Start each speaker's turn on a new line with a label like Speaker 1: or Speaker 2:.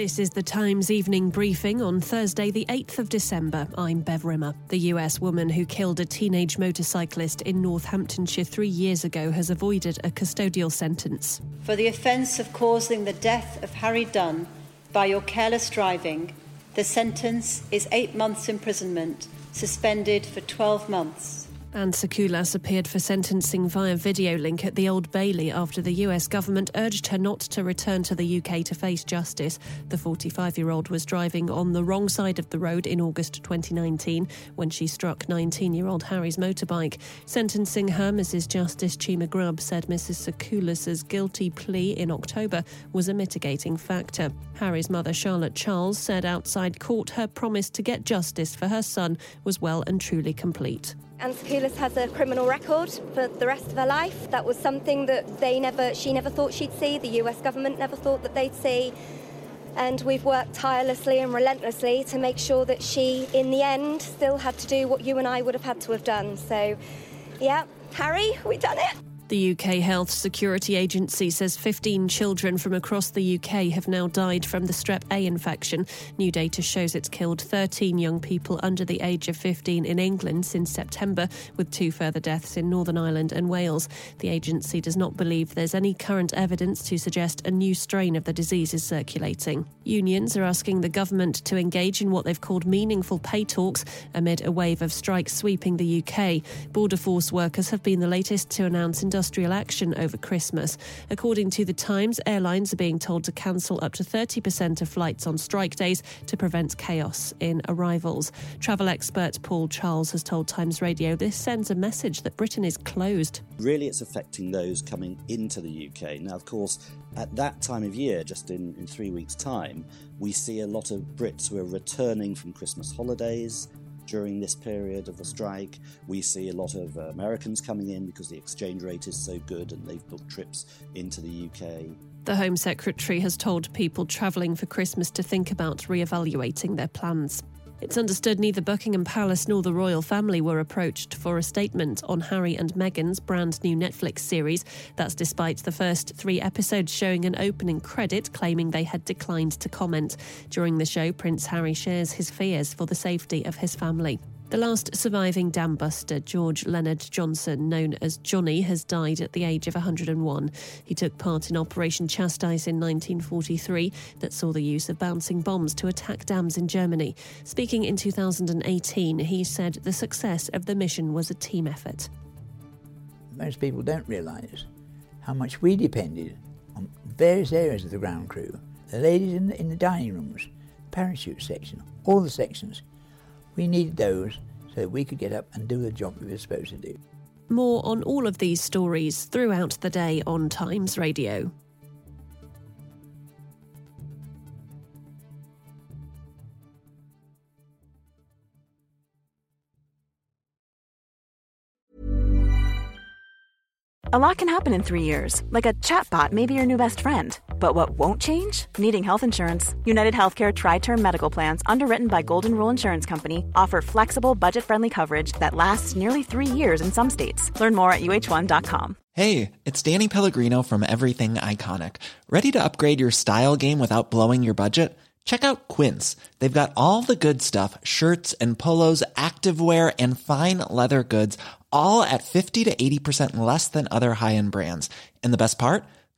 Speaker 1: This is the Times evening briefing on Thursday, the 8th of December. I'm Bev Rimmer. The US woman who killed a teenage motorcyclist in Northamptonshire three years ago has avoided a custodial sentence.
Speaker 2: For the offence of causing the death of Harry Dunn by your careless driving, the sentence is eight months' imprisonment, suspended for 12 months.
Speaker 1: Anne Sacoolas appeared for sentencing via video link at the Old Bailey after the US government urged her not to return to the UK to face justice. The 45 year old was driving on the wrong side of the road in August 2019 when she struck 19 year old Harry's motorbike. Sentencing her, Mrs. Justice Cheema Grubb said Mrs. Sacoolas's guilty plea in October was a mitigating factor. Harry's mother, Charlotte Charles, said outside court her promise to get justice for her son was well and truly complete.
Speaker 3: Anne Sacoolas has a criminal record for the rest of her life. That was something that they never, she never thought she'd see. The US government never thought that they'd see. And we've worked tirelessly and relentlessly to make sure that she, in the end, still had to do what you and I would have had to have done. So, yeah, Harry, we done it.
Speaker 1: The UK Health Security Agency says 15 children from across the UK have now died from the strep A infection. New data shows it's killed 13 young people under the age of 15 in England since September, with two further deaths in Northern Ireland and Wales. The agency does not believe there's any current evidence to suggest a new strain of the disease is circulating. Unions are asking the government to engage in what they've called meaningful pay talks amid a wave of strikes sweeping the UK. Border Force workers have been the latest to announce industrial action over Christmas. According to The Times, airlines are being told to cancel up to 30% of flights on strike days to prevent chaos in arrivals. Travel expert Paul Charles has told Times Radio this sends a message that Britain is closed.
Speaker 4: Really, it's affecting those coming into the UK. Now, of course, at that time of year, just in, in three weeks' time, we see a lot of Brits who are returning from Christmas holidays during this period of the strike. We see a lot of uh, Americans coming in because the exchange rate is so good and they've booked trips into the UK.
Speaker 1: The Home Secretary has told people travelling for Christmas to think about re evaluating their plans. It's understood neither Buckingham Palace nor the royal family were approached for a statement on Harry and Meghan's brand new Netflix series. That's despite the first three episodes showing an opening credit claiming they had declined to comment. During the show, Prince Harry shares his fears for the safety of his family. The last surviving dam buster, George Leonard Johnson, known as Johnny, has died at the age of 101. He took part in Operation Chastise in 1943 that saw the use of bouncing bombs to attack dams in Germany. Speaking in 2018, he said the success of the mission was a team effort.
Speaker 5: Most people don't realise how much we depended on various areas of the ground crew. The ladies in the, in the dining rooms, parachute section, all the sections we needed those so that we could get up and do the job we were supposed to do.
Speaker 1: More on all of these stories throughout the day on Times Radio.
Speaker 6: A lot can happen in three years, like a chatbot may be your new best friend. But what won't change? Needing health insurance. United Healthcare Tri Term Medical Plans, underwritten by Golden Rule Insurance Company, offer flexible, budget friendly coverage that lasts nearly three years in some states. Learn more at uh1.com.
Speaker 7: Hey, it's Danny Pellegrino from Everything Iconic. Ready to upgrade your style game without blowing your budget? Check out Quince. They've got all the good stuff shirts and polos, activewear, and fine leather goods, all at 50 to 80% less than other high end brands. And the best part?